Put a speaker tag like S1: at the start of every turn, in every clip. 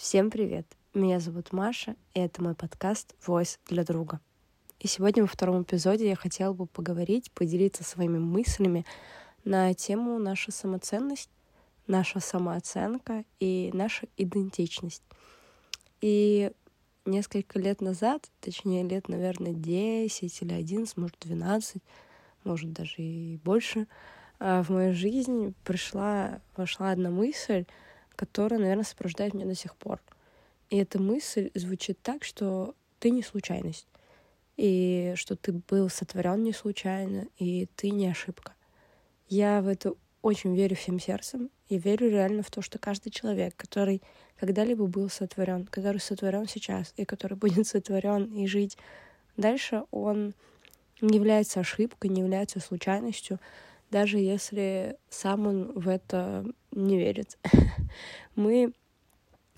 S1: Всем привет! Меня зовут Маша, и это мой подкаст «Voice для друга». И сегодня во втором эпизоде я хотела бы поговорить, поделиться своими мыслями на тему наша самоценность, наша самооценка и наша идентичность. И несколько лет назад, точнее лет, наверное, 10 или 11, может 12, может даже и больше, а, в мою жизнь пришла, вошла одна мысль, которая, наверное, сопровождает меня до сих пор. И эта мысль звучит так, что ты не случайность, и что ты был сотворен не случайно, и ты не ошибка. Я в это очень верю всем сердцем, и верю реально в то, что каждый человек, который когда-либо был сотворен, который сотворен сейчас, и который будет сотворен и жить дальше, он не является ошибкой, не является случайностью, даже если сам он в это не верит. Мы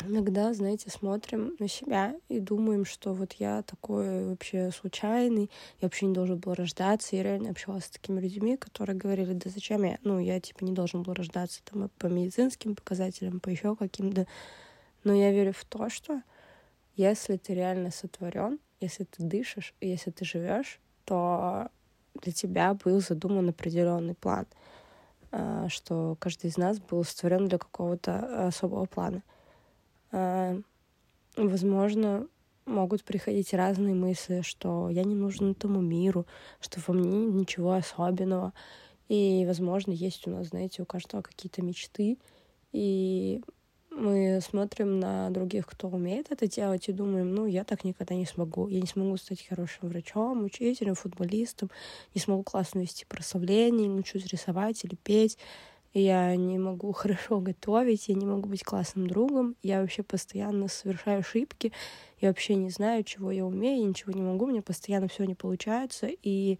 S1: иногда, знаете, смотрим на себя и думаем, что вот я такой вообще случайный, я вообще не должен был рождаться. Я реально общалась с такими людьми, которые говорили, да зачем я, ну, я типа не должен был рождаться там по медицинским показателям, по еще каким-то. Но я верю в то, что если ты реально сотворен, если ты дышишь, если ты живешь, то для тебя был задуман определенный план, а, что каждый из нас был створен для какого-то особого плана. А, возможно, могут приходить разные мысли, что я не нужен этому миру, что во мне ничего особенного. И, возможно, есть у нас, знаете, у каждого какие-то мечты. И мы смотрим на других, кто умеет это делать, и думаем, ну, я так никогда не смогу. Я не смогу стать хорошим врачом, учителем, футболистом, не смогу классно вести прославление, не научусь рисовать или петь. Я не могу хорошо готовить, я не могу быть классным другом, я вообще постоянно совершаю ошибки, я вообще не знаю, чего я умею, я ничего не могу, мне постоянно все не получается, и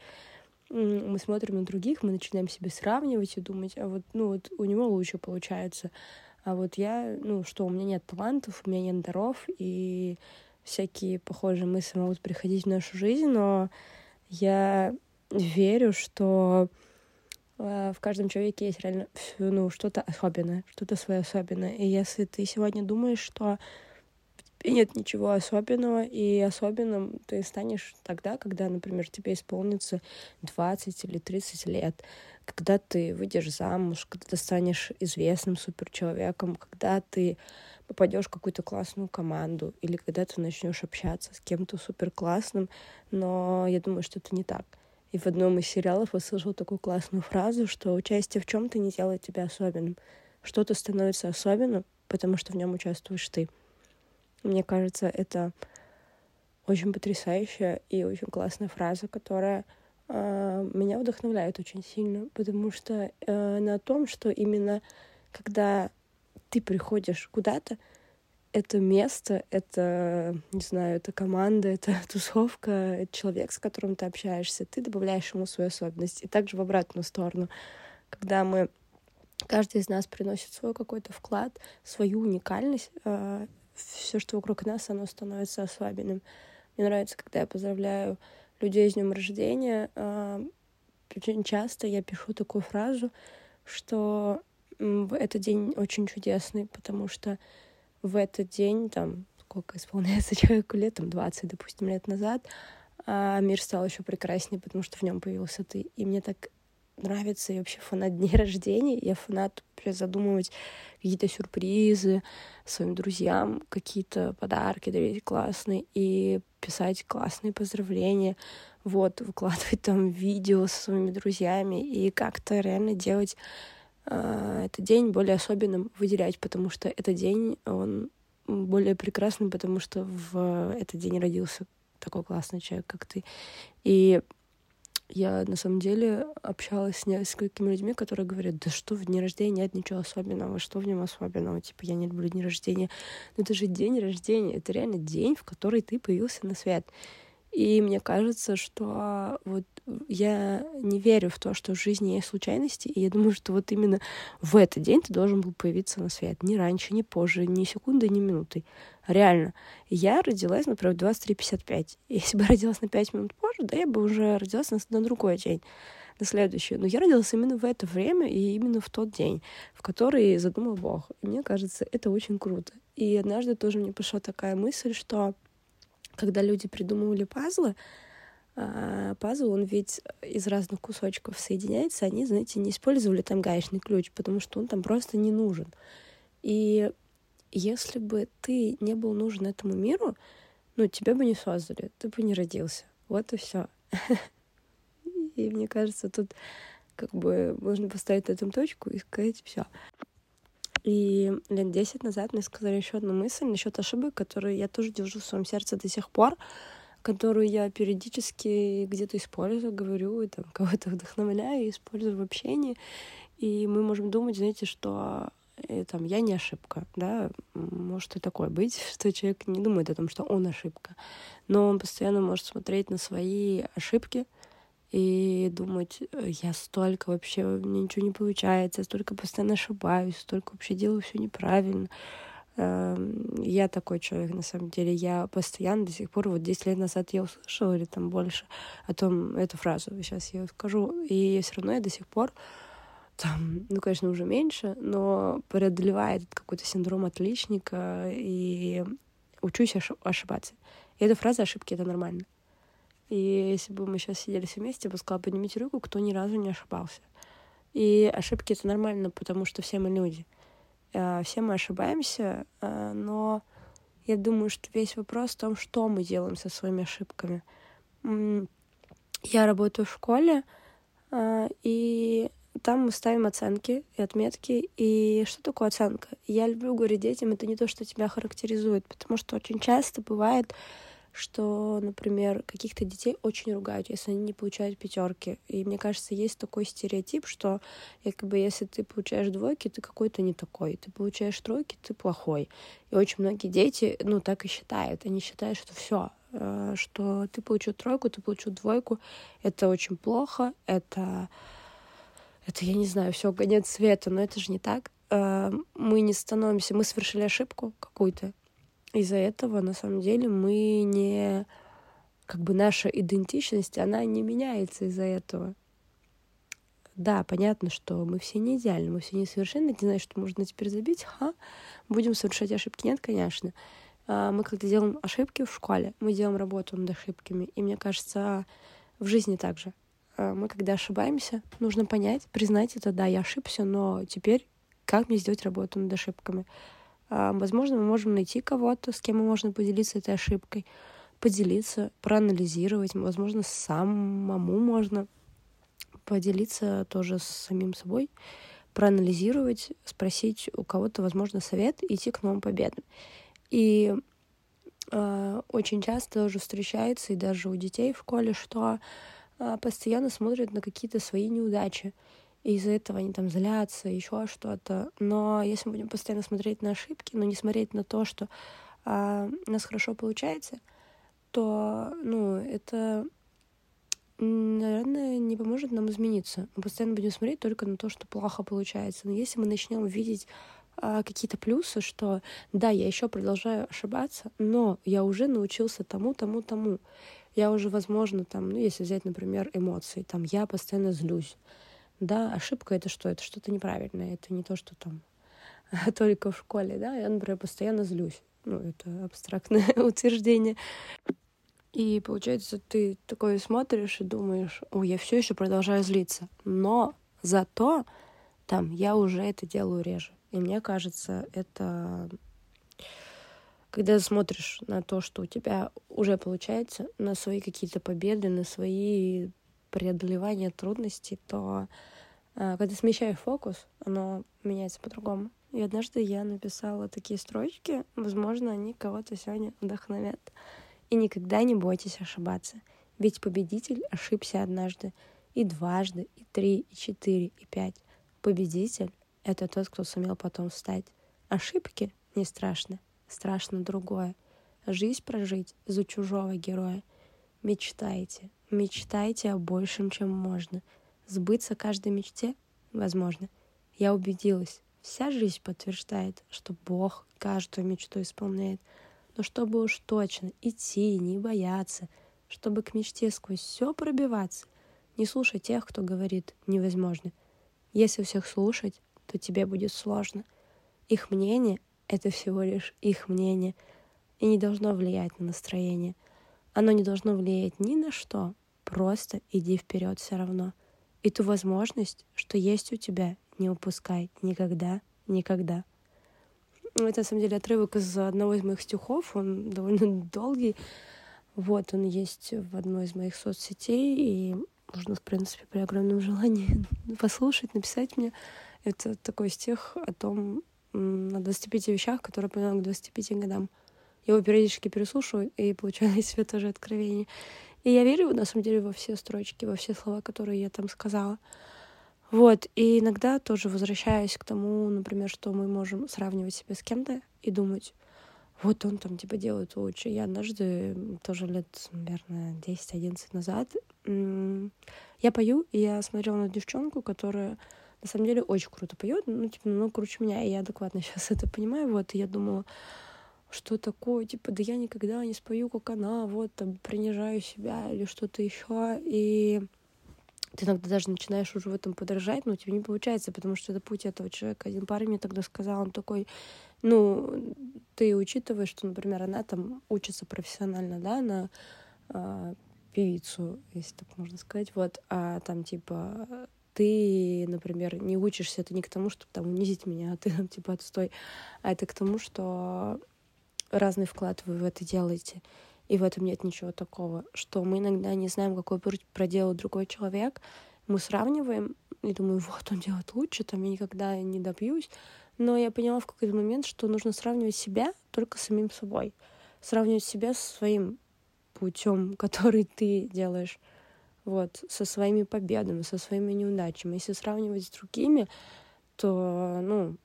S1: мы смотрим на других, мы начинаем себя сравнивать и думать, а вот, ну вот у него лучше получается, а вот я, ну что, у меня нет талантов, у меня нет даров, и всякие похожие мысли могут приходить в нашу жизнь, но я верю, что э, в каждом человеке есть реально ну, что-то особенное, что-то свое особенное. И если ты сегодня думаешь, что нет ничего особенного, и особенным ты станешь тогда, когда, например, тебе исполнится 20 или 30 лет, когда ты выйдешь замуж, когда ты станешь известным суперчеловеком, когда ты попадешь в какую-то классную команду, или когда ты начнешь общаться с кем-то суперклассным, но я думаю, что это не так. И в одном из сериалов я слышала такую классную фразу, что участие в чем-то не делает тебя особенным. Что-то становится особенным, потому что в нем участвуешь ты. Мне кажется, это очень потрясающая и очень классная фраза, которая э, меня вдохновляет очень сильно, потому что э, на том, что именно когда ты приходишь куда-то, это место, это, не знаю, это команда, это тусовка, это человек, с которым ты общаешься, ты добавляешь ему свою особенность. И также в обратную сторону, когда мы каждый из нас приносит свой какой-то вклад, свою уникальность, э, все, что вокруг нас, оно становится особенным. Мне нравится, когда я поздравляю людей с днем рождения. А, очень часто я пишу такую фразу, что этот день очень чудесный, потому что в этот день, там, сколько исполняется человеку лет, там, 20, допустим, лет назад, а мир стал еще прекраснее, потому что в нем появился ты. И мне так нравится и вообще фанат дней рождения. Я фанат вообще задумывать какие-то сюрпризы своим друзьям, какие-то подарки дарить классные и писать классные поздравления, вот, выкладывать там видео со своими друзьями и как-то реально делать э, этот день более особенным, выделять, потому что этот день, он более прекрасный, потому что в этот день родился такой классный человек, как ты. И я на самом деле общалась с несколькими людьми, которые говорят, да что в дне рождения нет ничего особенного, что в нем особенного, типа я не люблю дни рождения. Но это же день рождения, это реально день, в который ты появился на свет. И мне кажется, что вот я не верю в то, что в жизни есть случайности, и я думаю, что вот именно в этот день ты должен был появиться на свет. Ни раньше, ни позже, ни секунды, ни минуты. Реально. Я родилась, например, в 23.55. Если бы родилась на 5 минут позже, да, я бы уже родилась на, на другой день. на следующее. Но я родилась именно в это время и именно в тот день, в который задумал Бог. И мне кажется, это очень круто. И однажды тоже мне пришла такая мысль, что когда люди придумывали пазлы, а, пазл, он ведь из разных кусочков соединяется, они, знаете, не использовали там гаечный ключ, потому что он там просто не нужен. И если бы ты не был нужен этому миру, ну, тебя бы не создали, ты бы не родился. Вот и все. И мне кажется, тут как бы можно поставить этом точку и сказать все. И лет десять назад мне сказали еще одну мысль насчет ошибок, которую я тоже держу в своем сердце до сих пор, которую я периодически где-то использую, говорю, и там кого-то вдохновляю, использую в общении. И мы можем думать, знаете, что и, там, я не ошибка, да, может и такое быть, что человек не думает о том, что он ошибка, но он постоянно может смотреть на свои ошибки и думать, я столько вообще, мне ничего не получается, я столько постоянно ошибаюсь, столько вообще делаю все неправильно. Эм, я такой человек, на самом деле. Я постоянно до сих пор, вот 10 лет назад я услышала, или там больше, о том, эту фразу, сейчас я скажу, и все равно я до сих пор там, ну, конечно, уже меньше, но преодолевает какой-то синдром отличника и учусь ошибаться. И эта фраза «ошибки» — это нормально. И если бы мы сейчас сидели все вместе, я бы сказала, поднимите руку, кто ни разу не ошибался. И ошибки — это нормально, потому что все мы люди. А, все мы ошибаемся, а, но я думаю, что весь вопрос в том, что мы делаем со своими ошибками. Я работаю в школе, а, и там мы ставим оценки и отметки. И что такое оценка? Я люблю говорить детям, это не то, что тебя характеризует, потому что очень часто бывает, что, например, каких-то детей очень ругают, если они не получают пятерки. И мне кажется, есть такой стереотип, что якобы если ты получаешь двойки, ты какой-то не такой. Ты получаешь тройки, ты плохой. И очень многие дети, ну, так и считают. Они считают, что все, э, что ты получил тройку, ты получил двойку. Это очень плохо, это это, я не знаю, все конец света, но это же не так. Э, мы не становимся, мы совершили ошибку какую-то. Из-за этого, на самом деле, мы не... Как бы наша идентичность, она не меняется из-за этого. Да, понятно, что мы все не идеальны, мы все несовершенны, не знаю, что можно теперь забить, ха, будем совершать ошибки. Нет, конечно. Э, мы когда делаем ошибки в школе, мы делаем работу над ошибками. И мне кажется, в жизни также. Э, мы когда ошибаемся, нужно понять, признать это, да, я ошибся, но теперь как мне сделать работу над ошибками? А, возможно, мы можем найти кого-то, с кем мы можем поделиться этой ошибкой, поделиться, проанализировать, возможно, самому можно поделиться тоже с самим собой, проанализировать, спросить у кого-то, возможно, совет идти к новым победам. И э, очень часто тоже встречается, и даже у детей в школе, что а, постоянно смотрят на какие-то свои неудачи. И из-за этого они там злятся, еще что-то. Но если мы будем постоянно смотреть на ошибки, но не смотреть на то, что а, у нас хорошо получается, то, ну, это, наверное, не поможет нам измениться. Мы постоянно будем смотреть только на то, что плохо получается. Но если мы начнем видеть а, какие-то плюсы, что да, я еще продолжаю ошибаться, но я уже научился тому, тому, тому я уже, возможно, там, ну, если взять, например, эмоции, там, я постоянно злюсь. Да, ошибка — это что? Это что-то неправильное, это не то, что там только в школе, да, я, например, постоянно злюсь. Ну, это абстрактное утверждение. И получается, ты такой смотришь и думаешь, ой, я все еще продолжаю злиться. Но зато там я уже это делаю реже. И мне кажется, это когда смотришь на то, что у тебя уже получается, на свои какие-то победы, на свои преодолевания трудностей, то а, когда смещаешь фокус, оно меняется по-другому. И однажды я написала такие строчки, возможно, они кого-то сегодня вдохновят. И никогда не бойтесь ошибаться, ведь победитель ошибся однажды, и дважды, и три, и четыре, и пять. Победитель — это тот, кто сумел потом встать. Ошибки не страшны, страшно другое. Жизнь прожить за чужого героя. Мечтайте, мечтайте о большем, чем можно. Сбыться каждой мечте возможно. Я убедилась, вся жизнь подтверждает, что Бог каждую мечту исполняет. Но чтобы уж точно идти, не бояться, чтобы к мечте сквозь все пробиваться, Не слушай тех, кто говорит «невозможно». Если всех слушать, то тебе будет сложно. Их мнение — это всего лишь их мнение, и не должно влиять на настроение. Оно не должно влиять ни на что, просто иди вперед все равно. И ту возможность, что есть у тебя, не упускай никогда, никогда. Это, на самом деле, отрывок из одного из моих стихов, он довольно долгий. Вот, он есть в одной из моих соцсетей, и можно, в принципе, при огромном желании послушать, написать мне. Это такой стих о том, на 25 вещах, которые поняла к 25 годам. Я его периодически переслушиваю и получаю из себя тоже откровение. И я верю, на самом деле, во все строчки, во все слова, которые я там сказала. Вот, и иногда тоже возвращаюсь к тому, например, что мы можем сравнивать себя с кем-то и думать, вот он там типа делает лучше. Я однажды, тоже лет, наверное, 10-11 назад, я пою, и я смотрела на девчонку, которая на самом деле очень круто поет, ну, типа, ну, круче меня, и я адекватно сейчас это понимаю, вот, и я думала, что такое, типа, да я никогда не спою, как она, вот, там, принижаю себя или что-то еще, и ты иногда даже начинаешь уже в этом подражать, но у тебя не получается, потому что это путь этого человека. Один парень мне тогда сказал, он такой, ну, ты учитываешь, что, например, она там учится профессионально, да, на э, певицу, если так можно сказать, вот, а там, типа, ты, например, не учишься, это не к тому, чтобы там унизить меня, а ты там, типа, отстой, а это к тому, что разный вклад вы в это делаете. И в этом нет ничего такого, что мы иногда не знаем, какой путь проделал другой человек. Мы сравниваем и думаю, вот он делает лучше, там я никогда не добьюсь. Но я поняла в какой-то момент, что нужно сравнивать себя только с самим собой. Сравнивать себя со своим путем, который ты делаешь. Вот, со своими победами, со своими неудачами. Если сравнивать с другими, то, ну,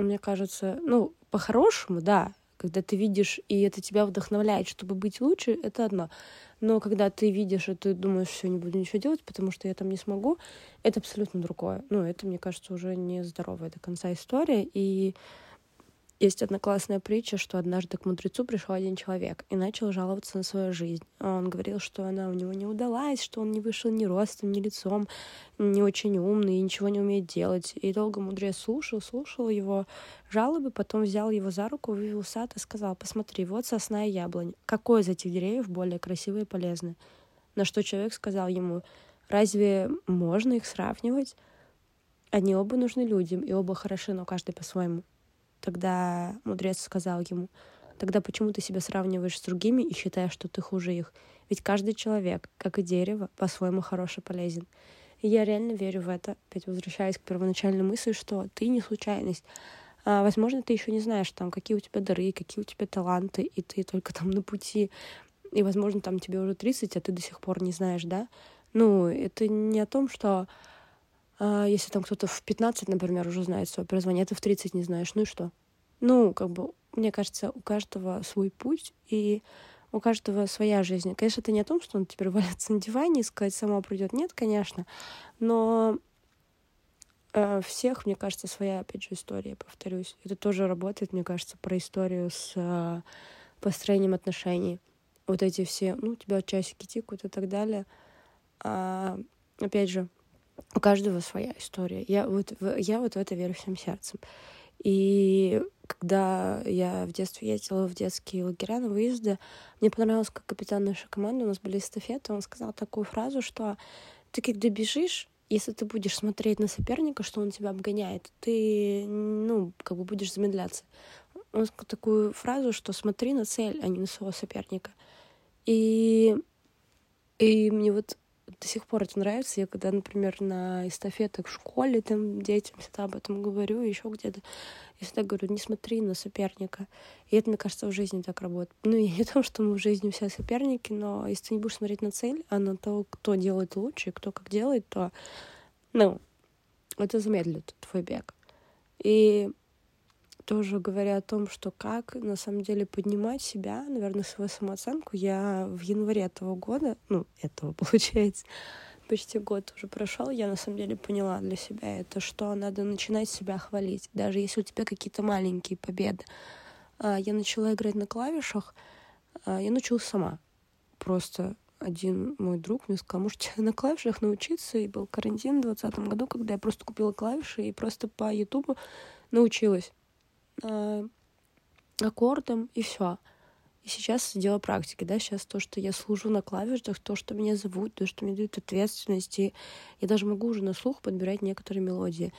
S1: мне кажется, ну, по-хорошему, да, когда ты видишь, и это тебя вдохновляет, чтобы быть лучше, это одно. Но когда ты видишь, и ты думаешь, все, не буду ничего делать, потому что я там не смогу, это абсолютно другое. Ну, это, мне кажется, уже не здоровая до конца история. И есть одна классная притча, что однажды к мудрецу пришел один человек и начал жаловаться на свою жизнь. Он говорил, что она у него не удалась, что он не вышел ни ростом, ни лицом, не очень умный и ничего не умеет делать. И долго мудрец слушал, слушал его жалобы, потом взял его за руку, вывел в сад и сказал, посмотри, вот сосна и яблонь. Какой из этих деревьев более красивый и полезный? На что человек сказал ему, разве можно их сравнивать? Они оба нужны людям, и оба хороши, но каждый по-своему. Тогда мудрец сказал ему, тогда почему ты себя сравниваешь с другими и считаешь, что ты хуже их? Ведь каждый человек, как и дерево, по-своему хорош и полезен. И я реально верю в это, опять возвращаясь к первоначальной мысли, что ты не случайность. А, возможно, ты еще не знаешь, там, какие у тебя дары, какие у тебя таланты, и ты только там на пути. И, возможно, там тебе уже 30, а ты до сих пор не знаешь, да? Ну, это не о том, что если там кто-то в 15, например, уже знает свое призвание, а ты в 30 не знаешь, ну и что? Ну, как бы, мне кажется, у каждого свой путь, и у каждого своя жизнь. Конечно, это не о том, что он теперь валяться на диване и сказать, сама придет. Нет, конечно. Но э, всех, мне кажется, своя, опять же, история, повторюсь. Это тоже работает, мне кажется, про историю с э, построением отношений. Вот эти все, ну, у тебя часики тикают и так далее. А, опять же, у каждого своя история. Я вот, я вот в это верю всем сердцем. И когда я в детстве ездила в детские лагеря на выезды, мне понравилось, как капитан нашей команды, у нас были эстафеты, он сказал такую фразу, что ты когда бежишь, если ты будешь смотреть на соперника, что он тебя обгоняет, ты, ну, как бы будешь замедляться. Он сказал такую фразу, что смотри на цель, а не на своего соперника. И, и мне вот до сих пор это нравится. Я когда, например, на эстафетах в школе там детям всегда об этом говорю, еще где-то, я всегда говорю, не смотри на соперника. И это, мне кажется, в жизни так работает. Ну, и не то, что мы в жизни все соперники, но если ты не будешь смотреть на цель, а на то, кто делает лучше кто как делает, то, ну, это замедлит твой бег. И тоже говоря о том, что как на самом деле поднимать себя, наверное, свою самооценку, я в январе этого года, ну, этого получается, почти год уже прошел, я на самом деле поняла для себя это, что надо начинать себя хвалить, даже если у тебя какие-то маленькие победы. А, я начала играть на клавишах, а, я научилась сама. Просто один мой друг мне сказал, может, на клавишах научиться, и был карантин в 2020 году, когда я просто купила клавиши и просто по Ютубу научилась э, аккордам, и все. И сейчас дело практики, да, сейчас то, что я служу на клавишах, то, что меня зовут, то, что мне дают ответственность, и я даже могу уже на слух подбирать некоторые мелодии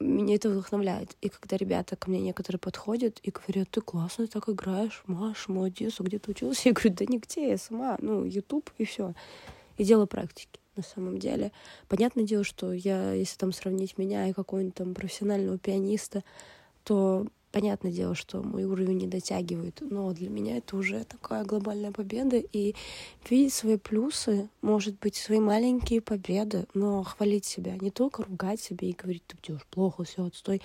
S1: меня это вдохновляет. И когда ребята ко мне некоторые подходят и говорят, ты классно так играешь, Маш, молодец, а где ты учился? Я говорю, да нигде, я сама, ну, YouTube и все. И дело практики на самом деле. Понятное дело, что я, если там сравнить меня и какого-нибудь там профессионального пианиста, то понятное дело, что мой уровень не дотягивает, но для меня это уже такая глобальная победа, и видеть свои плюсы, может быть, свои маленькие победы, но хвалить себя, не только ругать себя и говорить, ты делаешь плохо, все, отстой,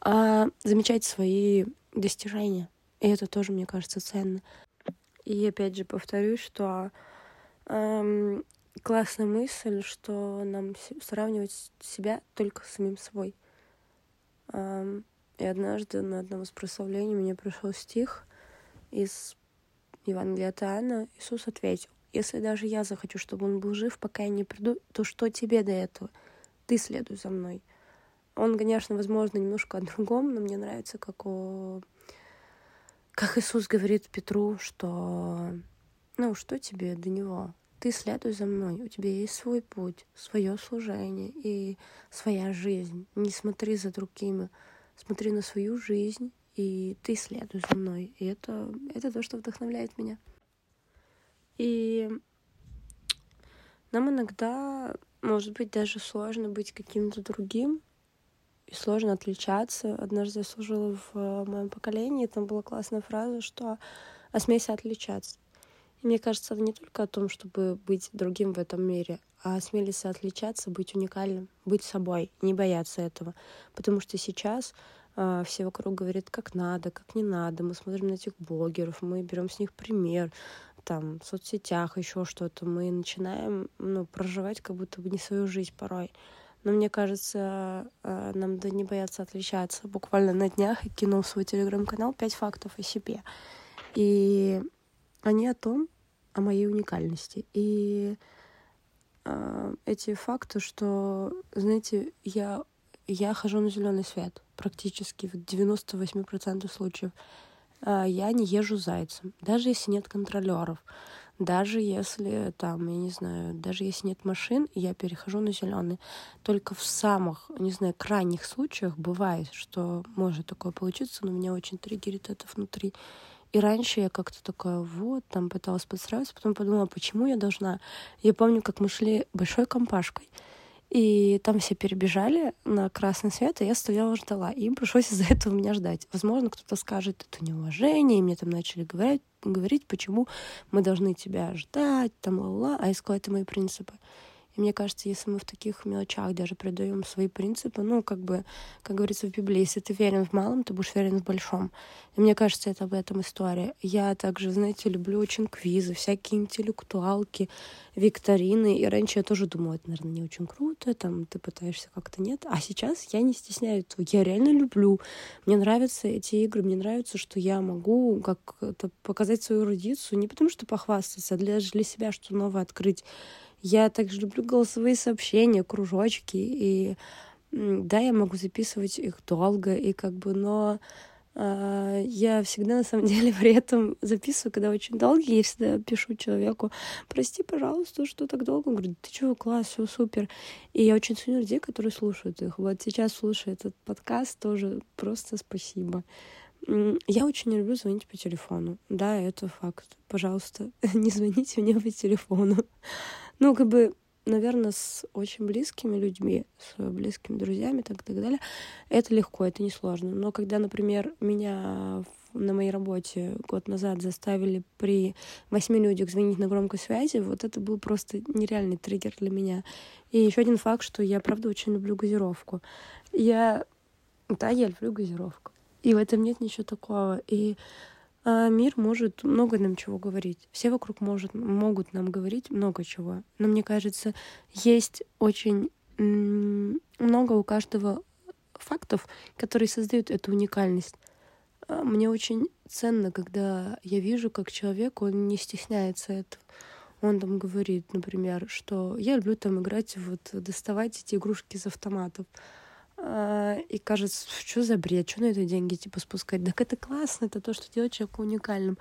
S1: а замечать свои достижения. И это тоже, мне кажется, ценно. И опять же повторюсь, что эм, классная мысль, что нам сравнивать себя только с самим собой. Эм, и однажды на одном из прославлений мне пришел стих из Евангелия от. Иисус ответил, если даже я захочу, чтобы он был жив, пока я не приду, то что тебе до этого? Ты следуй за мной. Он, конечно, возможно, немножко о другом, но мне нравится, как, о... как Иисус говорит Петру, что ну, что тебе до него? Ты следуй за мной, у тебя есть свой путь, свое служение и своя жизнь. Не смотри за другими смотри на свою жизнь, и ты следуй за мной. И это, это то, что вдохновляет меня. И нам иногда, может быть, даже сложно быть каким-то другим, и сложно отличаться. Однажды я служила в моем поколении, и там была классная фраза, что «осмейся отличаться». Мне кажется, это не только о том, чтобы быть другим в этом мире, а осмелиться отличаться, быть уникальным, быть собой, не бояться этого. Потому что сейчас э, все вокруг говорят, как надо, как не надо. Мы смотрим на этих блогеров, мы берем с них пример, там, в соцсетях, еще что-то. Мы начинаем ну, проживать как будто бы не свою жизнь порой. Но мне кажется, э, нам надо не бояться отличаться. Буквально на днях я кинул в свой телеграм-канал пять фактов о себе. И они о том, о моей уникальности. И э, эти факты, что, знаете, я, я хожу на зеленый свет практически в 98% случаев. Э, я не езжу зайцем, даже если нет контролеров. Даже если там, я не знаю, даже если нет машин, я перехожу на зеленый. Только в самых, не знаю, крайних случаях бывает, что может такое получиться, но меня очень триггерит это внутри. И раньше я как-то такая, вот, там пыталась подстраиваться, потом подумала, почему я должна. Я помню, как мы шли большой компашкой, и там все перебежали на красный свет, и я стояла, ждала. И им пришлось из-за этого меня ждать. Возможно, кто-то скажет, это неуважение, и мне там начали говорить, говорить, почему мы должны тебя ждать, там, ла-ла, а я это мои принципы. И мне кажется, если мы в таких мелочах даже придаем свои принципы, ну, как бы, как говорится в Библии, если ты верен в малом, ты будешь верен в большом. И мне кажется, это об этом история. Я также, знаете, люблю очень квизы, всякие интеллектуалки, викторины. И раньше я тоже думала, это, наверное, не очень круто, там, ты пытаешься как-то нет. А сейчас я не стесняюсь этого. Я реально люблю. Мне нравятся эти игры, мне нравится, что я могу как-то показать свою эрудицию, не потому что похвастаться, а для, для себя что новое открыть. Я также люблю голосовые сообщения, кружочки, и да, я могу записывать их долго, и как бы, но э, я всегда на самом деле при этом записываю, когда очень долгие, я всегда пишу человеку, прости, пожалуйста, что так долго. Он говорит, ты чего, класс, все супер. И я очень ценю людей, которые слушают их. Вот сейчас слушаю этот подкаст, тоже просто спасибо. Я очень не люблю звонить по телефону. Да, это факт. Пожалуйста, не звоните мне по телефону. Ну, как бы, наверное, с очень близкими людьми, с близкими друзьями так, так далее, это легко, это несложно. Но когда, например, меня на моей работе год назад заставили при восьми людях звонить на громкой связи, вот это был просто нереальный триггер для меня. И еще один факт, что я, правда, очень люблю газировку. Я... Да, я люблю газировку. И в этом нет ничего такого. И а мир может много нам чего говорить. Все вокруг может, могут нам говорить много чего. Но мне кажется, есть очень много у каждого фактов, которые создают эту уникальность. Мне очень ценно, когда я вижу, как человек, он не стесняется этого. он там говорит, например, что я люблю там играть, вот доставать эти игрушки из автоматов. А, и кажется, что за бред, что на это деньги типа спускать? Так это классно, это то, что делает человека уникальным.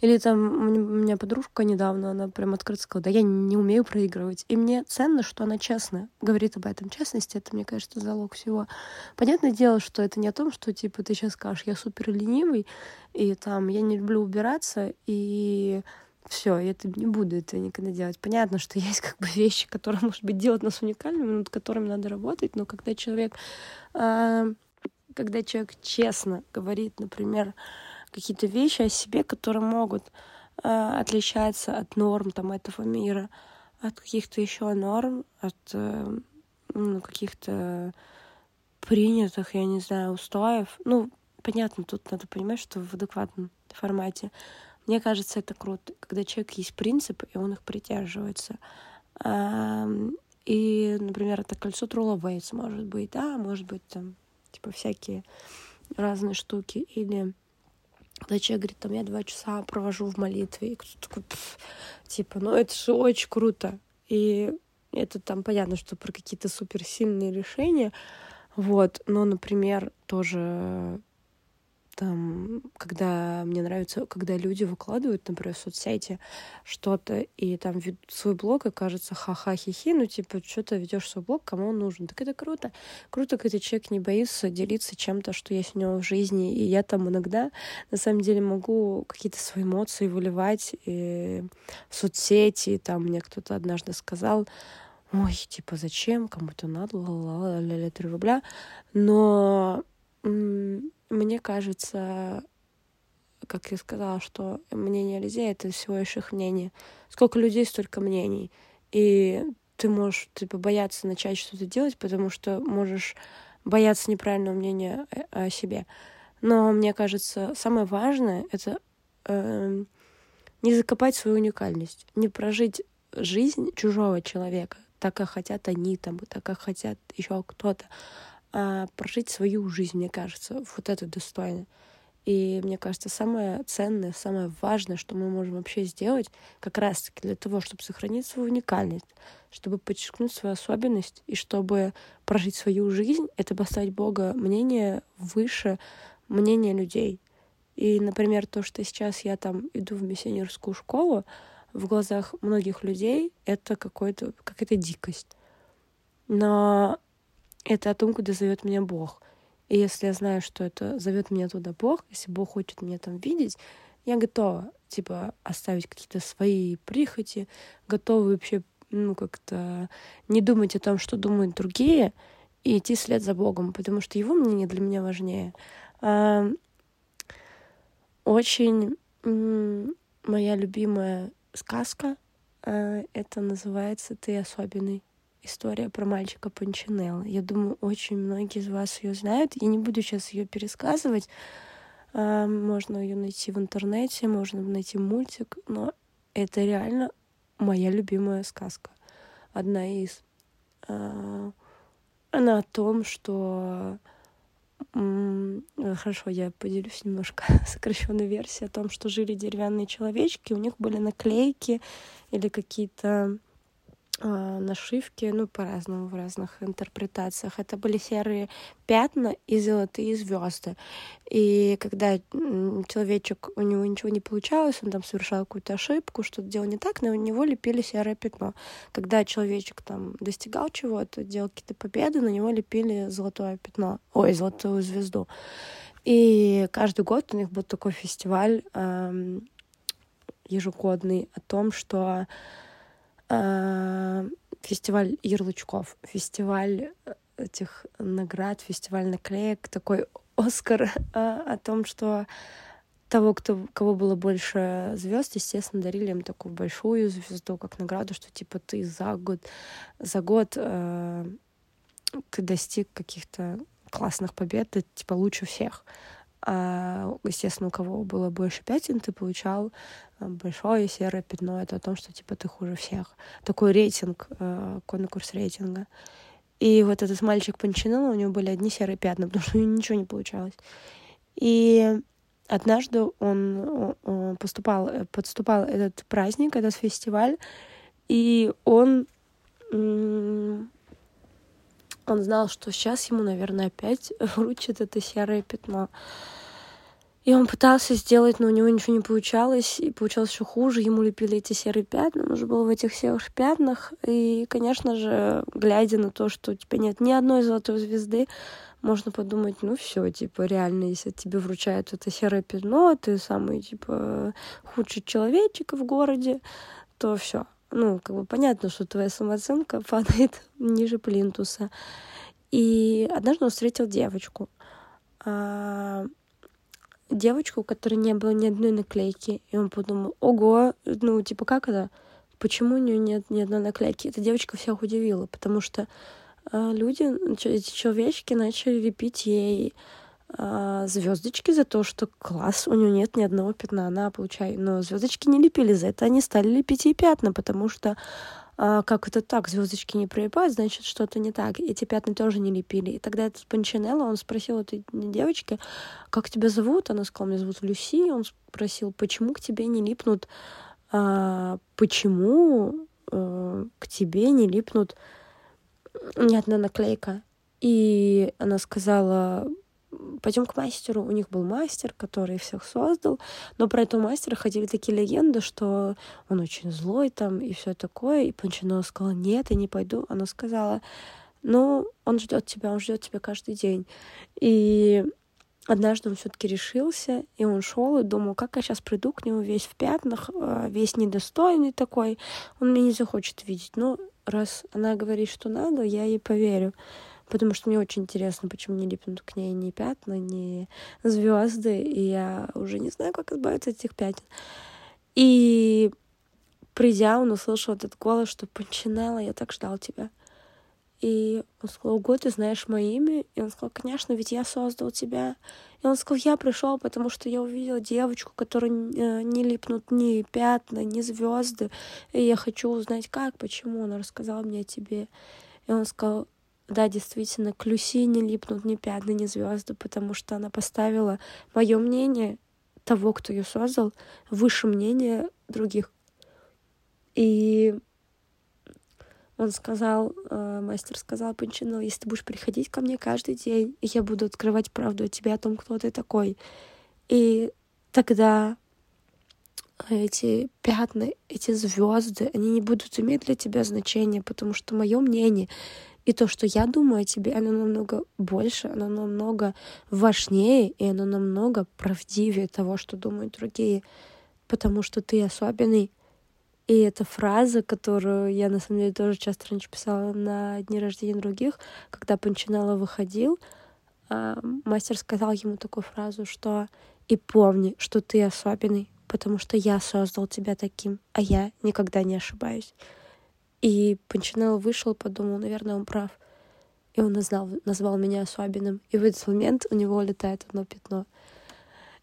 S1: Или там у меня подружка недавно, она прям открыто сказала, да я не умею проигрывать. И мне ценно, что она честно говорит об этом. Честность — это, мне кажется, залог всего. Понятное дело, что это не о том, что типа ты сейчас скажешь, я супер ленивый, и там я не люблю убираться, и все, я это не буду это никогда делать. Понятно, что есть как бы вещи, которые, может быть, делают нас уникальными, над которыми надо работать, но когда человек, э, когда человек честно говорит, например, какие-то вещи о себе, которые могут э, отличаться от норм там этого мира, от каких-то еще норм, от э, ну, каких-то принятых, я не знаю, устоев. Ну, понятно, тут надо понимать, что в адекватном формате. Мне кажется, это круто, когда человек есть принципы, и он их придерживается. И, например, это кольцо Трула может быть, да, может быть там, типа, всякие разные штуки. Или когда человек говорит, там, я два часа провожу в молитве, и кто-то такой, типа, ну это же очень круто. И это там понятно, что про какие-то суперсильные решения, вот, но, например, тоже там, когда мне нравится, когда люди выкладывают, например, в соцсети что-то, и там ведут свой блог, и кажется, ха-ха-хи-хи, ну, типа, что то ведешь свой блог, кому он нужен. Так это круто. Круто, когда человек не боится делиться чем-то, что есть у него в жизни. И я там иногда, на самом деле, могу какие-то свои эмоции выливать и в соцсети. Там мне кто-то однажды сказал, ой, типа, зачем, кому-то надо, ла-ла-ла-ла-ла, 3 рубля. Но мне кажется, как я сказала, что мнение людей — это всего лишь их мнение. Сколько людей, столько мнений. И ты можешь типа, бояться начать что-то делать, потому что можешь бояться неправильного мнения о себе. Но мне кажется, самое важное — это э, не закопать свою уникальность, не прожить жизнь чужого человека, так как хотят они там, так как хотят еще кто-то, а, прожить свою жизнь, мне кажется. Вот это достойно. И мне кажется, самое ценное, самое важное, что мы можем вообще сделать, как раз-таки для того, чтобы сохранить свою уникальность, чтобы подчеркнуть свою особенность и чтобы прожить свою жизнь, это поставить Бога мнение выше мнения людей. И, например, то, что сейчас я там иду в миссионерскую школу, в глазах многих людей это какой-то, какая-то дикость. Но это о том, куда зовет меня Бог. И если я знаю, что это зовет меня туда Бог, если Бог хочет меня там видеть, я готова, типа, оставить какие-то свои прихоти, готова вообще, ну, как-то не думать о том, что думают другие, и идти вслед за Богом, потому что его мнение для меня важнее. А, очень моя любимая сказка, а, это называется «Ты особенный» история про мальчика Панчинелла. Я думаю, очень многие из вас ее знают. Я не буду сейчас ее пересказывать. А, можно ее найти в интернете, можно найти мультик, но это реально моя любимая сказка. Одна из. А, она о том, что Хорошо, я поделюсь немножко сокращенной версией о том, что жили деревянные человечки, у них были наклейки или какие-то нашивки, ну, по-разному, в разных интерпретациях. Это были серые пятна и золотые звезды. И когда человечек, у него ничего не получалось, он там совершал какую-то ошибку, что-то делал не так, у него лепили серое пятно. Когда человечек там достигал чего-то, делал какие-то победы, на него лепили золотое пятно, ой, золотую звезду. И каждый год у них был такой фестиваль эм, ежегодный о том, что фестиваль ярлычков, фестиваль э, этих наград, фестиваль наклеек, такой Оскар о том, что того, кто, кого было больше звезд, естественно, дарили им такую большую звезду, как награду, что типа ты за год, за год э, ты достиг каких-то классных побед, ты типа лучше всех. А, естественно, у кого было больше пятен, ты получал э, большое серое пятно. Это о том, что типа ты хуже всех. Такой рейтинг, э, конкурс рейтинга. И вот этот мальчик Панчинелло, у него были одни серые пятна, потому что у него ничего не получалось. И однажды он поступал, подступал этот праздник, этот фестиваль, и он он знал, что сейчас ему, наверное, опять вручит это серое пятно. И он пытался сделать, но у него ничего не получалось, и получалось еще хуже. Ему лепили эти серые пятна, он уже был в этих серых пятнах. И, конечно же, глядя на то, что у тебя нет ни одной золотой звезды, можно подумать, ну все, типа, реально, если тебе вручают это серое пятно, ты самый, типа, худший человечек в городе, то все. Ну, как бы понятно, что твоя самооценка падает ниже плинтуса. И однажды он встретил девочку. А, девочку, у которой не было ни одной наклейки. И он подумал, ого, ну, типа, как это? Почему у нее нет ни одной наклейки? Эта девочка всех удивила, потому что э, люди, эти человечки начали лепить ей звездочки за то, что класс, у нее нет ни одного пятна, она получает. Но звездочки не лепили за это, они стали лепить ей пятна, потому что а, как это так, звездочки не прилипают, значит, что-то не так. Эти пятна тоже не лепили. И тогда этот Панчинелло, он спросил этой девочки, как тебя зовут? Она сказала, меня зовут Люси. Он спросил, почему к тебе не липнут, а, почему а, к тебе не липнут ни одна наклейка. И она сказала, пойдем к мастеру. У них был мастер, который всех создал, но про этого мастера ходили такие легенды, что он очень злой там и все такое. И Панчино сказала, нет, я не пойду. Она сказала, ну, он ждет тебя, он ждет тебя каждый день. И однажды он все-таки решился, и он шел и думал, как я сейчас приду к нему весь в пятнах, а, весь недостойный такой, он меня не захочет видеть. Но раз она говорит, что надо, я ей поверю потому что мне очень интересно, почему не липнут к ней ни пятна, ни звезды, и я уже не знаю, как избавиться от этих пятен. И придя, он услышал этот голос, что Панчинелла, я так ждал тебя. И он сказал, Ого, ты знаешь мое имя? И он сказал, конечно, ведь я создал тебя. И он сказал, я пришел, потому что я увидел девочку, которой э, не липнут ни пятна, ни звезды. И я хочу узнать, как, почему. Он рассказал мне о тебе. И он сказал, да, действительно, к Люси не липнут ни пятна, ни звезды, потому что она поставила мое мнение того, кто ее создал, выше мнения других. И он сказал, э, мастер сказал Панчино, если ты будешь приходить ко мне каждый день, я буду открывать правду о тебе, о том, кто ты такой. И тогда эти пятна, эти звезды, они не будут иметь для тебя значения, потому что мое мнение и то, что я думаю о тебе, оно намного больше, оно намного важнее, и оно намного правдивее того, что думают другие, потому что ты особенный. И эта фраза, которую я на самом деле тоже часто раньше писала на дни рождения других, когда Панчинелло выходил, а, мастер сказал ему такую фразу, что «И помни, что ты особенный, потому что я создал тебя таким, а я никогда не ошибаюсь». И Панчинелло вышел, подумал, наверное, он прав. И он назвал, назвал меня особенным. И в этот момент у него улетает одно пятно.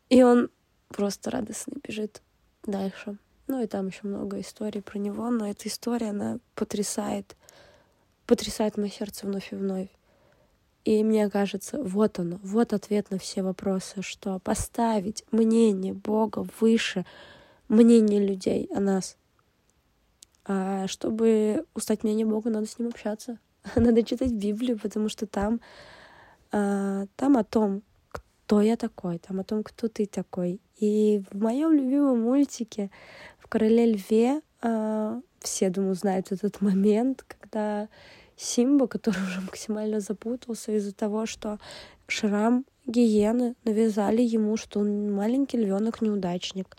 S1: И он просто радостный бежит дальше. Ну и там еще много историй про него, но эта история, она потрясает, потрясает мое сердце вновь и вновь. И мне кажется, вот оно, вот ответ на все вопросы, что поставить мнение Бога выше мнения людей о нас — а чтобы узнать мнение Бога, надо с ним общаться. надо читать Библию, потому что там, а, там о том, кто я такой, там о том, кто ты такой. И в моем любимом мультике в Короле Льве а, все, думаю, знают этот момент, когда Симба, который уже максимально запутался из-за того, что шрам гиены навязали ему, что он маленький львенок неудачник.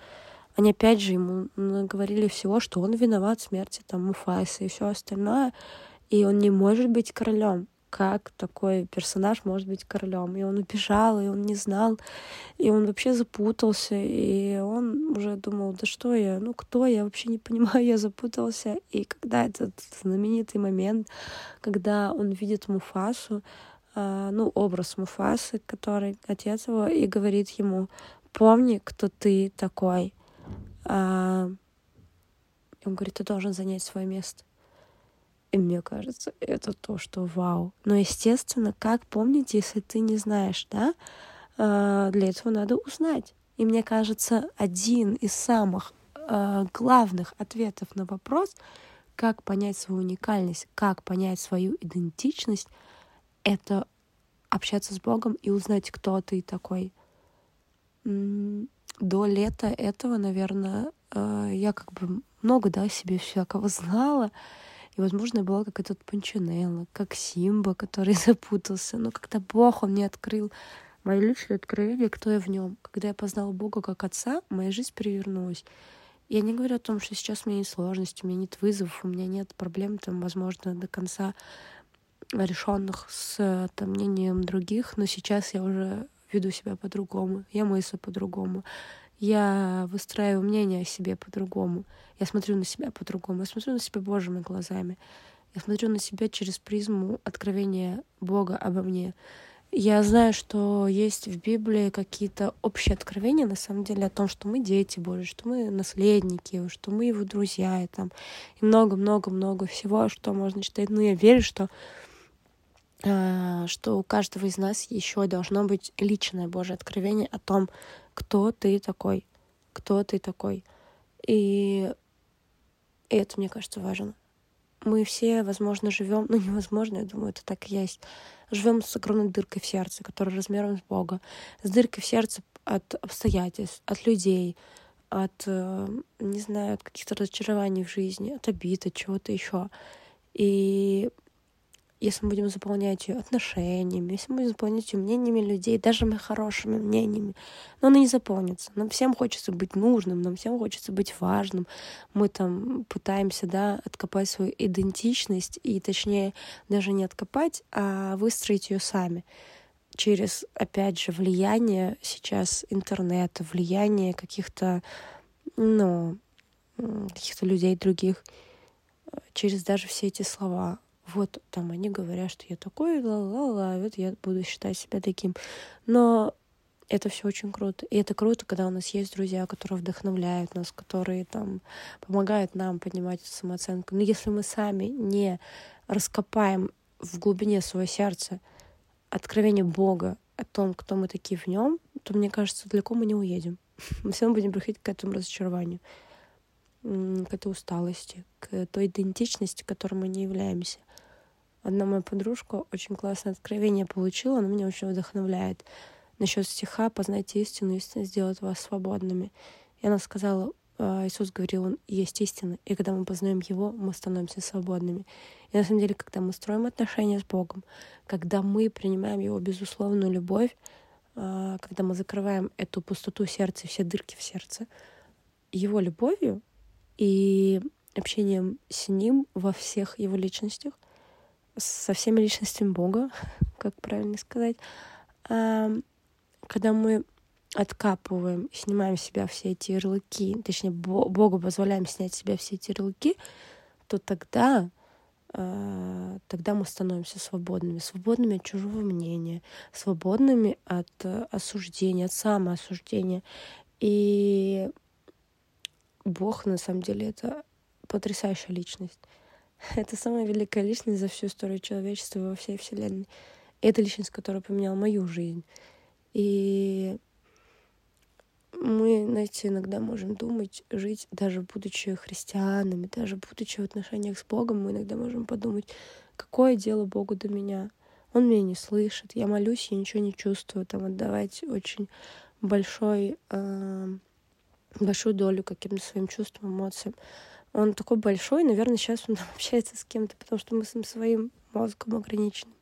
S1: Они опять же ему говорили всего, что он виноват в смерти там Муфайса и все остальное, и он не может быть королем. Как такой персонаж может быть королем? И он убежал, и он не знал, и он вообще запутался, и он уже думал, да что я, ну кто я, вообще не понимаю, я запутался. И когда этот знаменитый момент, когда он видит Муфасу, Uh, ну, образ Муфасы, который отец его, и говорит ему, помни, кто ты такой. А, он говорит, ты должен занять свое место. И мне кажется, это то, что вау. Но, естественно, как помнить, если ты не знаешь, да? А, для этого надо узнать. И мне кажется, один из самых э, главных ответов на вопрос, как понять свою уникальность, как понять свою идентичность, это общаться с Богом и узнать, кто ты такой. До лета этого, наверное, э, я как бы много, да, себе всякого знала. И, возможно, была как этот Панчинелло, как Симба, который запутался. Но когда Бог, Он мне открыл мое личное откровение, кто я в нем. Когда я познала Бога как Отца, моя жизнь перевернулась. Я не говорю о том, что сейчас у меня нет сложностей, у меня нет вызовов, у меня нет проблем, там, возможно, до конца решенных с там, мнением других, но сейчас я уже веду себя по-другому, я мыслю по-другому, я выстраиваю мнение о себе по-другому, я смотрю на себя по-другому, я смотрю на себя Божьими глазами, я смотрю на себя через призму откровения Бога обо мне. Я знаю, что есть в Библии какие-то общие откровения, на самом деле, о том, что мы дети Божьи, что мы наследники, что мы его друзья, и там много-много-много всего, что можно читать. Но я верю, что что у каждого из нас еще должно быть личное Божье откровение о том, кто ты такой, кто ты такой. И, и это, мне кажется, важно. Мы все, возможно, живем, ну невозможно, я думаю, это так и есть, живем с огромной дыркой в сердце, которая размером с Бога, с дыркой в сердце от обстоятельств, от людей, от, э, не знаю, от каких-то разочарований в жизни, от обид, от чего-то еще. И если мы будем заполнять ее отношениями, если мы будем заполнять ее мнениями людей, даже мы хорошими мнениями, но она не заполнится. Нам всем хочется быть нужным, нам всем хочется быть важным. Мы там пытаемся, да, откопать свою идентичность, и точнее даже не откопать, а выстроить ее сами через, опять же, влияние сейчас интернета, влияние каких-то, ну, каких-то людей других, через даже все эти слова вот там они говорят, что я такой, ла-ла-ла, вот я буду считать себя таким. Но это все очень круто. И это круто, когда у нас есть друзья, которые вдохновляют нас, которые там помогают нам поднимать эту самооценку. Но если мы сами не раскопаем в глубине своего сердца откровение Бога о том, кто мы такие в нем, то, мне кажется, далеко мы не уедем. Мы все равно будем приходить к этому разочарованию, к этой усталости, к той идентичности, которой мы не являемся. Одна моя подружка очень классное откровение получила, она меня очень вдохновляет. Насчет стиха «Познайте истину, истина сделает вас свободными». И она сказала, а, Иисус говорил, Он есть истина, и когда мы познаем Его, мы становимся свободными. И на самом деле, когда мы строим отношения с Богом, когда мы принимаем Его безусловную любовь, а, когда мы закрываем эту пустоту сердца, все дырки в сердце, Его любовью и общением с Ним во всех Его личностях, со всеми личностями Бога, как правильно сказать, когда мы откапываем, снимаем с себя все эти ярлыки, точнее, Богу позволяем снять с себя все эти ярлыки, то тогда, а, тогда мы становимся свободными, свободными от чужого мнения, свободными от э, осуждения, от самоосуждения. И Бог, на самом деле, это потрясающая личность. Это самая великая личность за всю историю человечества во всей Вселенной. И это личность, которая поменяла мою жизнь. И мы, знаете, иногда можем думать, жить, даже будучи христианами, даже будучи в отношениях с Богом, мы иногда можем подумать, какое дело Богу до меня? Он меня не слышит, я молюсь, я ничего не чувствую, там отдавать очень большой, э, большую долю каким-то своим чувствам, эмоциям. Он такой большой, наверное, сейчас он общается с кем-то, потому что мы с своим мозгом ограниченным.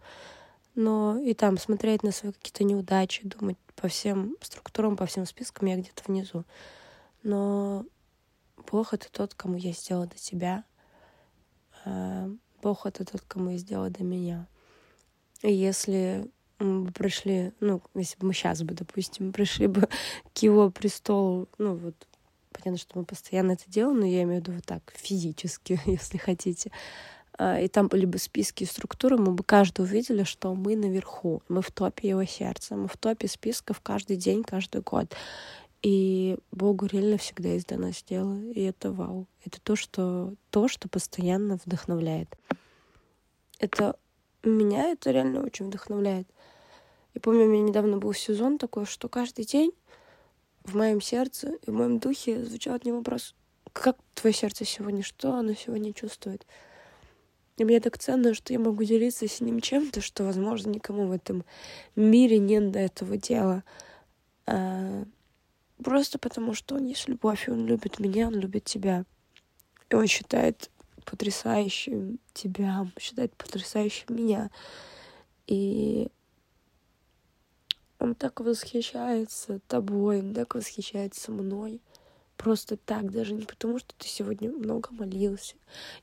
S1: Но и там смотреть на свои какие-то неудачи, думать по всем структурам, по всем спискам я где-то внизу. Но Бог — это тот, кому я сделала до тебя. А Бог — это тот, кому я сделала до меня. И если мы бы пришли, ну, если бы мы сейчас бы, допустим, пришли бы к его престолу, ну, вот Понятно, что мы постоянно это делаем, но я имею в виду вот так, физически, если хотите. А, и там были бы списки и структуры, мы бы каждый увидели, что мы наверху, мы в топе его сердца, мы в топе списков каждый день, каждый год. И Богу реально всегда есть до нас дело, и это вау. Это то, что, то, что постоянно вдохновляет. Это меня это реально очень вдохновляет. И помню, у меня недавно был сезон такой, что каждый день в моем сердце и в моем духе звучал от него вопрос, как твое сердце сегодня, что оно сегодня чувствует. И мне так ценно, что я могу делиться с ним чем-то, что, возможно, никому в этом мире нет до этого дела. А, просто потому, что он есть любовь, и он любит меня, он любит тебя. И он считает потрясающим тебя, считает потрясающим меня. И он так восхищается тобой, он так восхищается мной. Просто так, даже не потому, что ты сегодня много молился,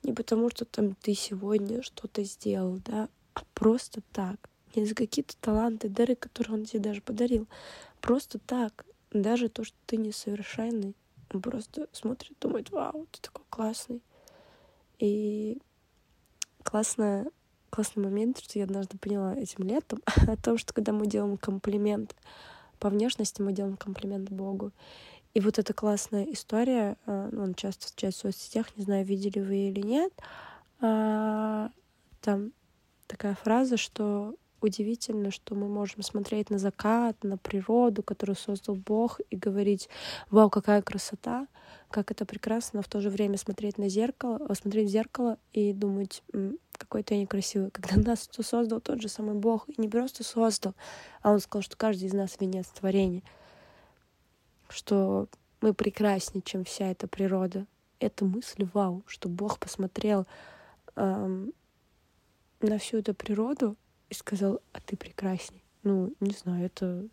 S1: не потому, что там ты сегодня что-то сделал, да, а просто так. Не за какие-то таланты, дары, которые он тебе даже подарил. Просто так. Даже то, что ты несовершенный, он просто смотрит, думает, вау, ты такой классный. И классная классный момент, что я однажды поняла этим летом, о том, что когда мы делаем комплимент по внешности, мы делаем комплимент Богу. И вот эта классная история, а, ну, он часто встречается в соцсетях, не знаю, видели вы или нет, а, там такая фраза, что удивительно, что мы можем смотреть на закат, на природу, которую создал Бог, и говорить, вау, какая красота, как это прекрасно, но в то же время смотреть на зеркало, смотреть в зеркало и думать, какой ты некрасивый. Когда нас кто создал, тот же самый Бог. И не просто создал, а он сказал, что каждый из нас венец творения. Что мы прекраснее, чем вся эта природа. Это мысль вау, что Бог посмотрел эм, на всю эту природу и сказал, а ты прекрасней. Ну, не знаю, это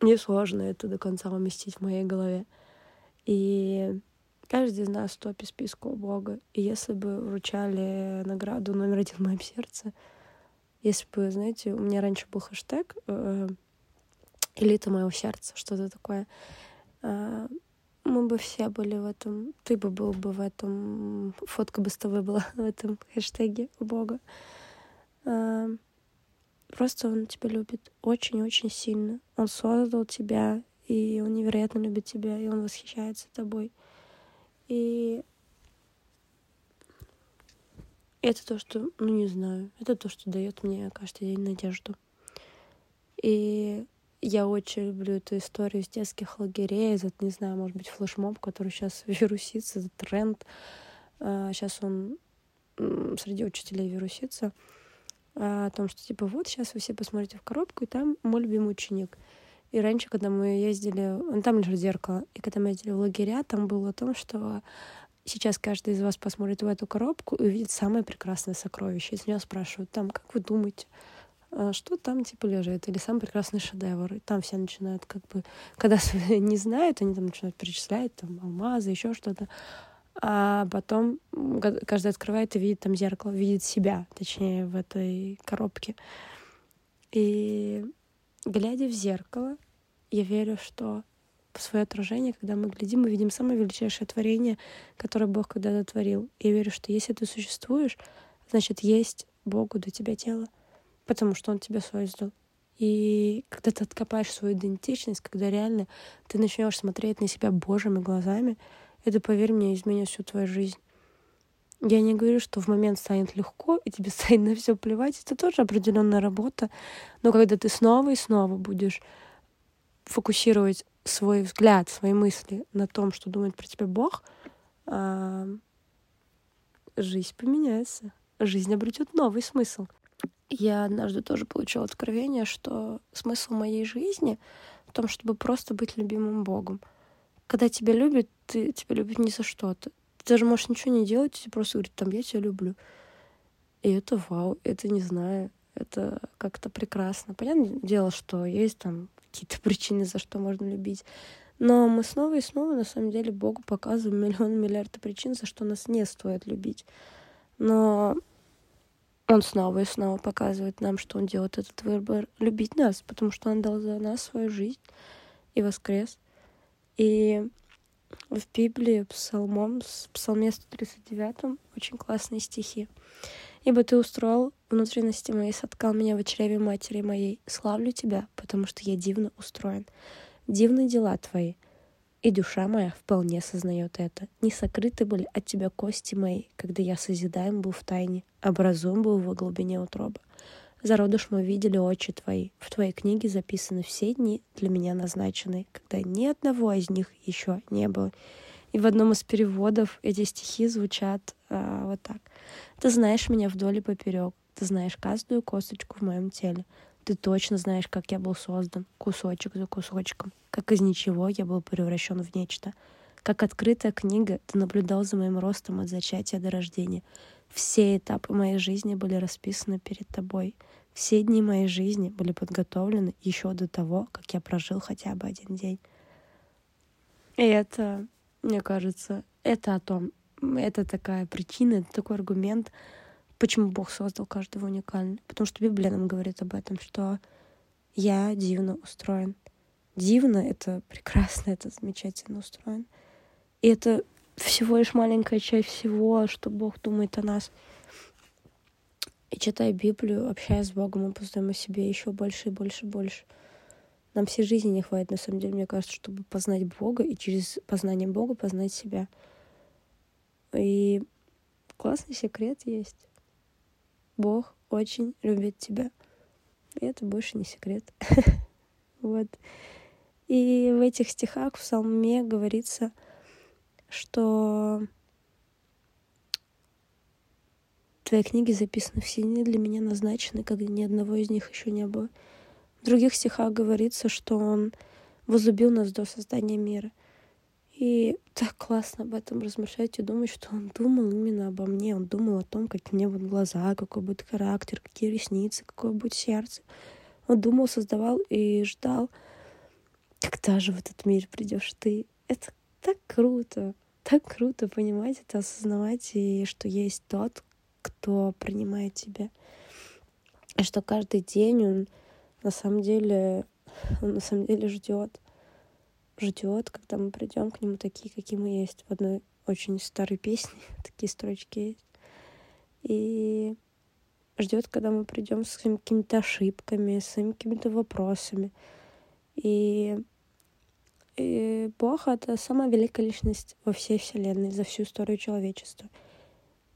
S1: мне сложно это до конца уместить в моей голове. И Каждый из нас в топе списка у Бога. И если бы вручали награду номер один в моем сердце, если бы, знаете, у меня раньше был хэштег э, «Элита моего сердца», что-то такое, э, мы бы все были в этом, ты бы был бы в этом, фотка бы с тобой была в этом хэштеге у Бога. Э, просто он тебя любит очень-очень сильно. Он создал тебя, и он невероятно любит тебя, и он восхищается тобой. И это то, что, ну не знаю, это то, что дает мне каждый день надежду. И я очень люблю эту историю из детских лагерей, этот, не знаю, может быть, флешмоб, который сейчас вирусится, этот тренд. Сейчас а, он среди учителей вирусится. А, о том, что типа вот сейчас вы все посмотрите в коробку, и там мой любимый ученик. И раньше, когда мы ездили, ну, там лежит зеркало, и когда мы ездили в лагеря, там было о том, что сейчас каждый из вас посмотрит в эту коробку и увидит самое прекрасное сокровище. И с него спрашивают, там, как вы думаете, а что там типа лежит, или самый прекрасный шедевр. И там все начинают как бы, когда не знают, они там начинают перечислять, там, алмазы, еще что-то. А потом каждый открывает и видит там зеркало, видит себя, точнее, в этой коробке. И глядя в зеркало, я верю, что в свое отражение, когда мы глядим, мы видим самое величайшее творение, которое Бог когда-то творил. Я верю, что если ты существуешь, значит, есть Богу до тебя тело, потому что Он тебя создал. И когда ты откопаешь свою идентичность, когда реально ты начнешь смотреть на себя Божьими глазами, это, поверь мне, изменит всю твою жизнь. Я не говорю, что в момент станет легко, и тебе станет на все плевать. Это тоже определенная работа. Но когда ты снова и снова будешь фокусировать свой взгляд, свои мысли на том, что думает про тебя Бог, а, жизнь поменяется. Жизнь обретет новый смысл. Я однажды тоже получила откровение, что смысл моей жизни в том, чтобы просто быть любимым Богом. Когда тебя любят, ты, тебя любят не за что-то. Ты даже можешь ничего не делать, и просто говорить, там, я тебя люблю. И это вау, это не знаю, это как-то прекрасно. Понятное дело, что есть там какие-то причины, за что можно любить. Но мы снова и снова, на самом деле, Богу показываем миллион миллиарды причин, за что нас не стоит любить. Но Он снова и снова показывает нам, что Он делает этот выбор любить нас, потому что Он дал за нас свою жизнь и воскрес. И в Библии псалмом, в псалме 139 очень классные стихи. Ибо ты устроил внутренности мои, соткал меня в чреве матери моей. Славлю тебя, потому что я дивно устроен. Дивны дела твои, и душа моя вполне сознает это. Не сокрыты были от тебя кости мои, когда я созидаем был в тайне, образуем был во глубине утроба. Зародыш мы видели очи твои. В твоей книге записаны все дни для меня назначенные, когда ни одного из них еще не было. И в одном из переводов эти стихи звучат а, вот так. Ты знаешь меня вдоль и поперек. Ты знаешь каждую косточку в моем теле. Ты точно знаешь, как я был создан, кусочек за кусочком, как из ничего я был превращен в нечто. Как открытая книга, ты наблюдал за моим ростом от зачатия до рождения. Все этапы моей жизни были расписаны перед тобой. Все дни моей жизни были подготовлены еще до того, как я прожил хотя бы один день. И это, мне кажется, это о том, это такая причина, это такой аргумент, почему Бог создал каждого уникально. Потому что Библия нам говорит об этом, что я дивно устроен. Дивно — это прекрасно, это замечательно устроен. И это всего лишь маленькая часть всего, что Бог думает о нас. И читая Библию, общаясь с Богом, мы познаем о себе еще больше и больше и больше. Нам всей жизни не хватит, на самом деле, мне кажется, чтобы познать Бога и через познание Бога познать себя. И классный секрет есть. Бог очень любит тебя. И это больше не секрет. вот. И в этих стихах в Псалме говорится, что в твоей книге записаны все дни для меня назначены, когда ни одного из них еще не было. В других стихах говорится, что он возлюбил нас до создания мира. И так классно об этом размышлять и думать, что он думал именно обо мне. Он думал о том, какие мне будут глаза, какой будет характер, какие ресницы, какое будет сердце. Он думал, создавал и ждал, когда же в этот мир придешь ты. Это так круто так круто понимать это, осознавать, и что есть тот, кто принимает тебя. И что каждый день он на самом деле, он на самом деле ждет. Ждет, когда мы придем к нему такие, какие мы есть. В одной очень старой песне такие строчки есть. И ждет, когда мы придем с какими-то ошибками, с какими-то вопросами. И и Бог — это самая великая личность во всей Вселенной, за всю историю человечества.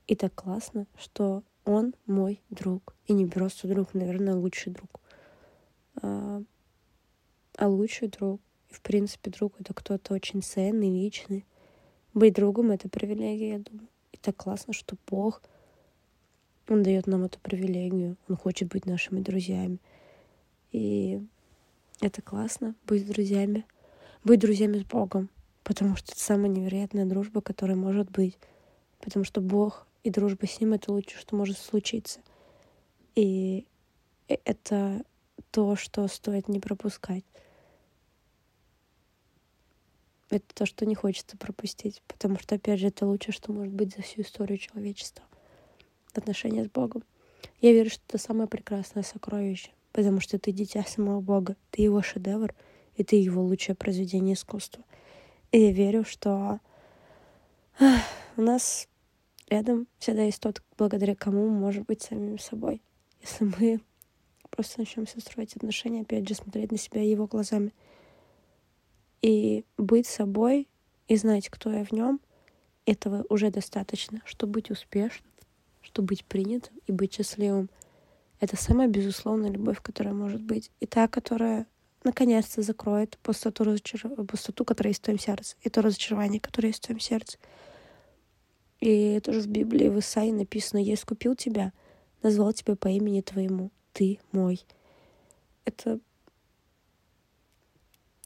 S1: И так классно, что он мой друг. И не просто друг, наверное, лучший друг. А, а лучший друг. И, в принципе, друг — это кто-то очень ценный, личный. Быть другом — это привилегия, я думаю. И так классно, что Бог, Он дает нам эту привилегию. Он хочет быть нашими друзьями. И это классно, быть друзьями — быть друзьями с Богом, потому что это самая невероятная дружба, которая может быть. Потому что Бог и дружба с Ним — это лучшее, что может случиться. И это то, что стоит не пропускать. Это то, что не хочется пропустить, потому что, опять же, это лучшее, что может быть за всю историю человечества. Отношения с Богом. Я верю, что это самое прекрасное сокровище, потому что ты дитя самого Бога, ты его шедевр — и ты его лучшее произведение искусства. И я верю, что у нас рядом всегда есть тот, благодаря кому мы можем быть самим собой. Если мы просто начнем строить отношения, опять же, смотреть на себя его глазами. И быть собой, и знать, кто я в нем, этого уже достаточно, чтобы быть успешным, чтобы быть принятым и быть счастливым. Это самая безусловная любовь, которая может быть. И та, которая наконец-то закроет пустоту, разочар... пустоту, которая есть в твоем сердце, и то разочарование, которое есть в твоем сердце. И тоже в Библии, в Исаии написано, «Я искупил тебя, назвал тебя по имени твоему, ты мой». Это...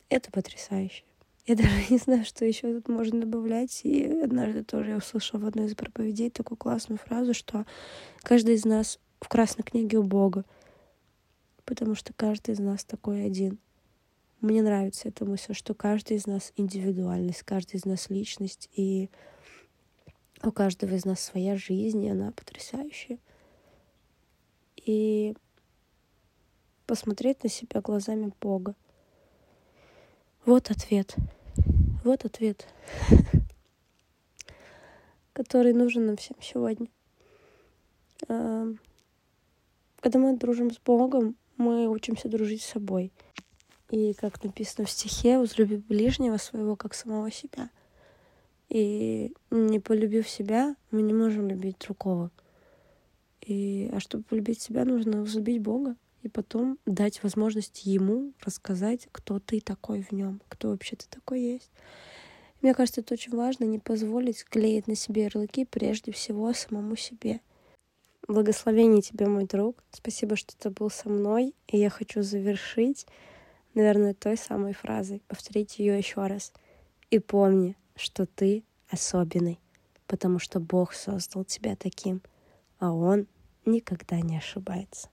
S1: Это потрясающе. Я даже не знаю, что еще тут можно добавлять. И однажды тоже я услышала в одной из проповедей такую классную фразу, что каждый из нас в красной книге у Бога потому что каждый из нас такой один. Мне нравится эта мысль, что каждый из нас индивидуальность, каждый из нас личность, и у каждого из нас своя жизнь, и она потрясающая. И посмотреть на себя глазами Бога. Вот ответ. Вот ответ, который нужен нам всем сегодня. Когда мы дружим с Богом, мы учимся дружить с собой. И, как написано в стихе, возлюби ближнего своего, как самого себя. И не полюбив себя, мы не можем любить другого. И, а чтобы полюбить себя, нужно возлюбить Бога и потом дать возможность ему рассказать, кто ты такой в нем, кто вообще ты такой есть. Мне кажется, это очень важно, не позволить клеить на себе ярлыки прежде всего самому себе. Благословение тебе, мой друг. Спасибо, что ты был со мной. И я хочу завершить, наверное, той самой фразой, повторить ее еще раз. И помни, что ты особенный, потому что Бог создал тебя таким, а Он никогда не ошибается.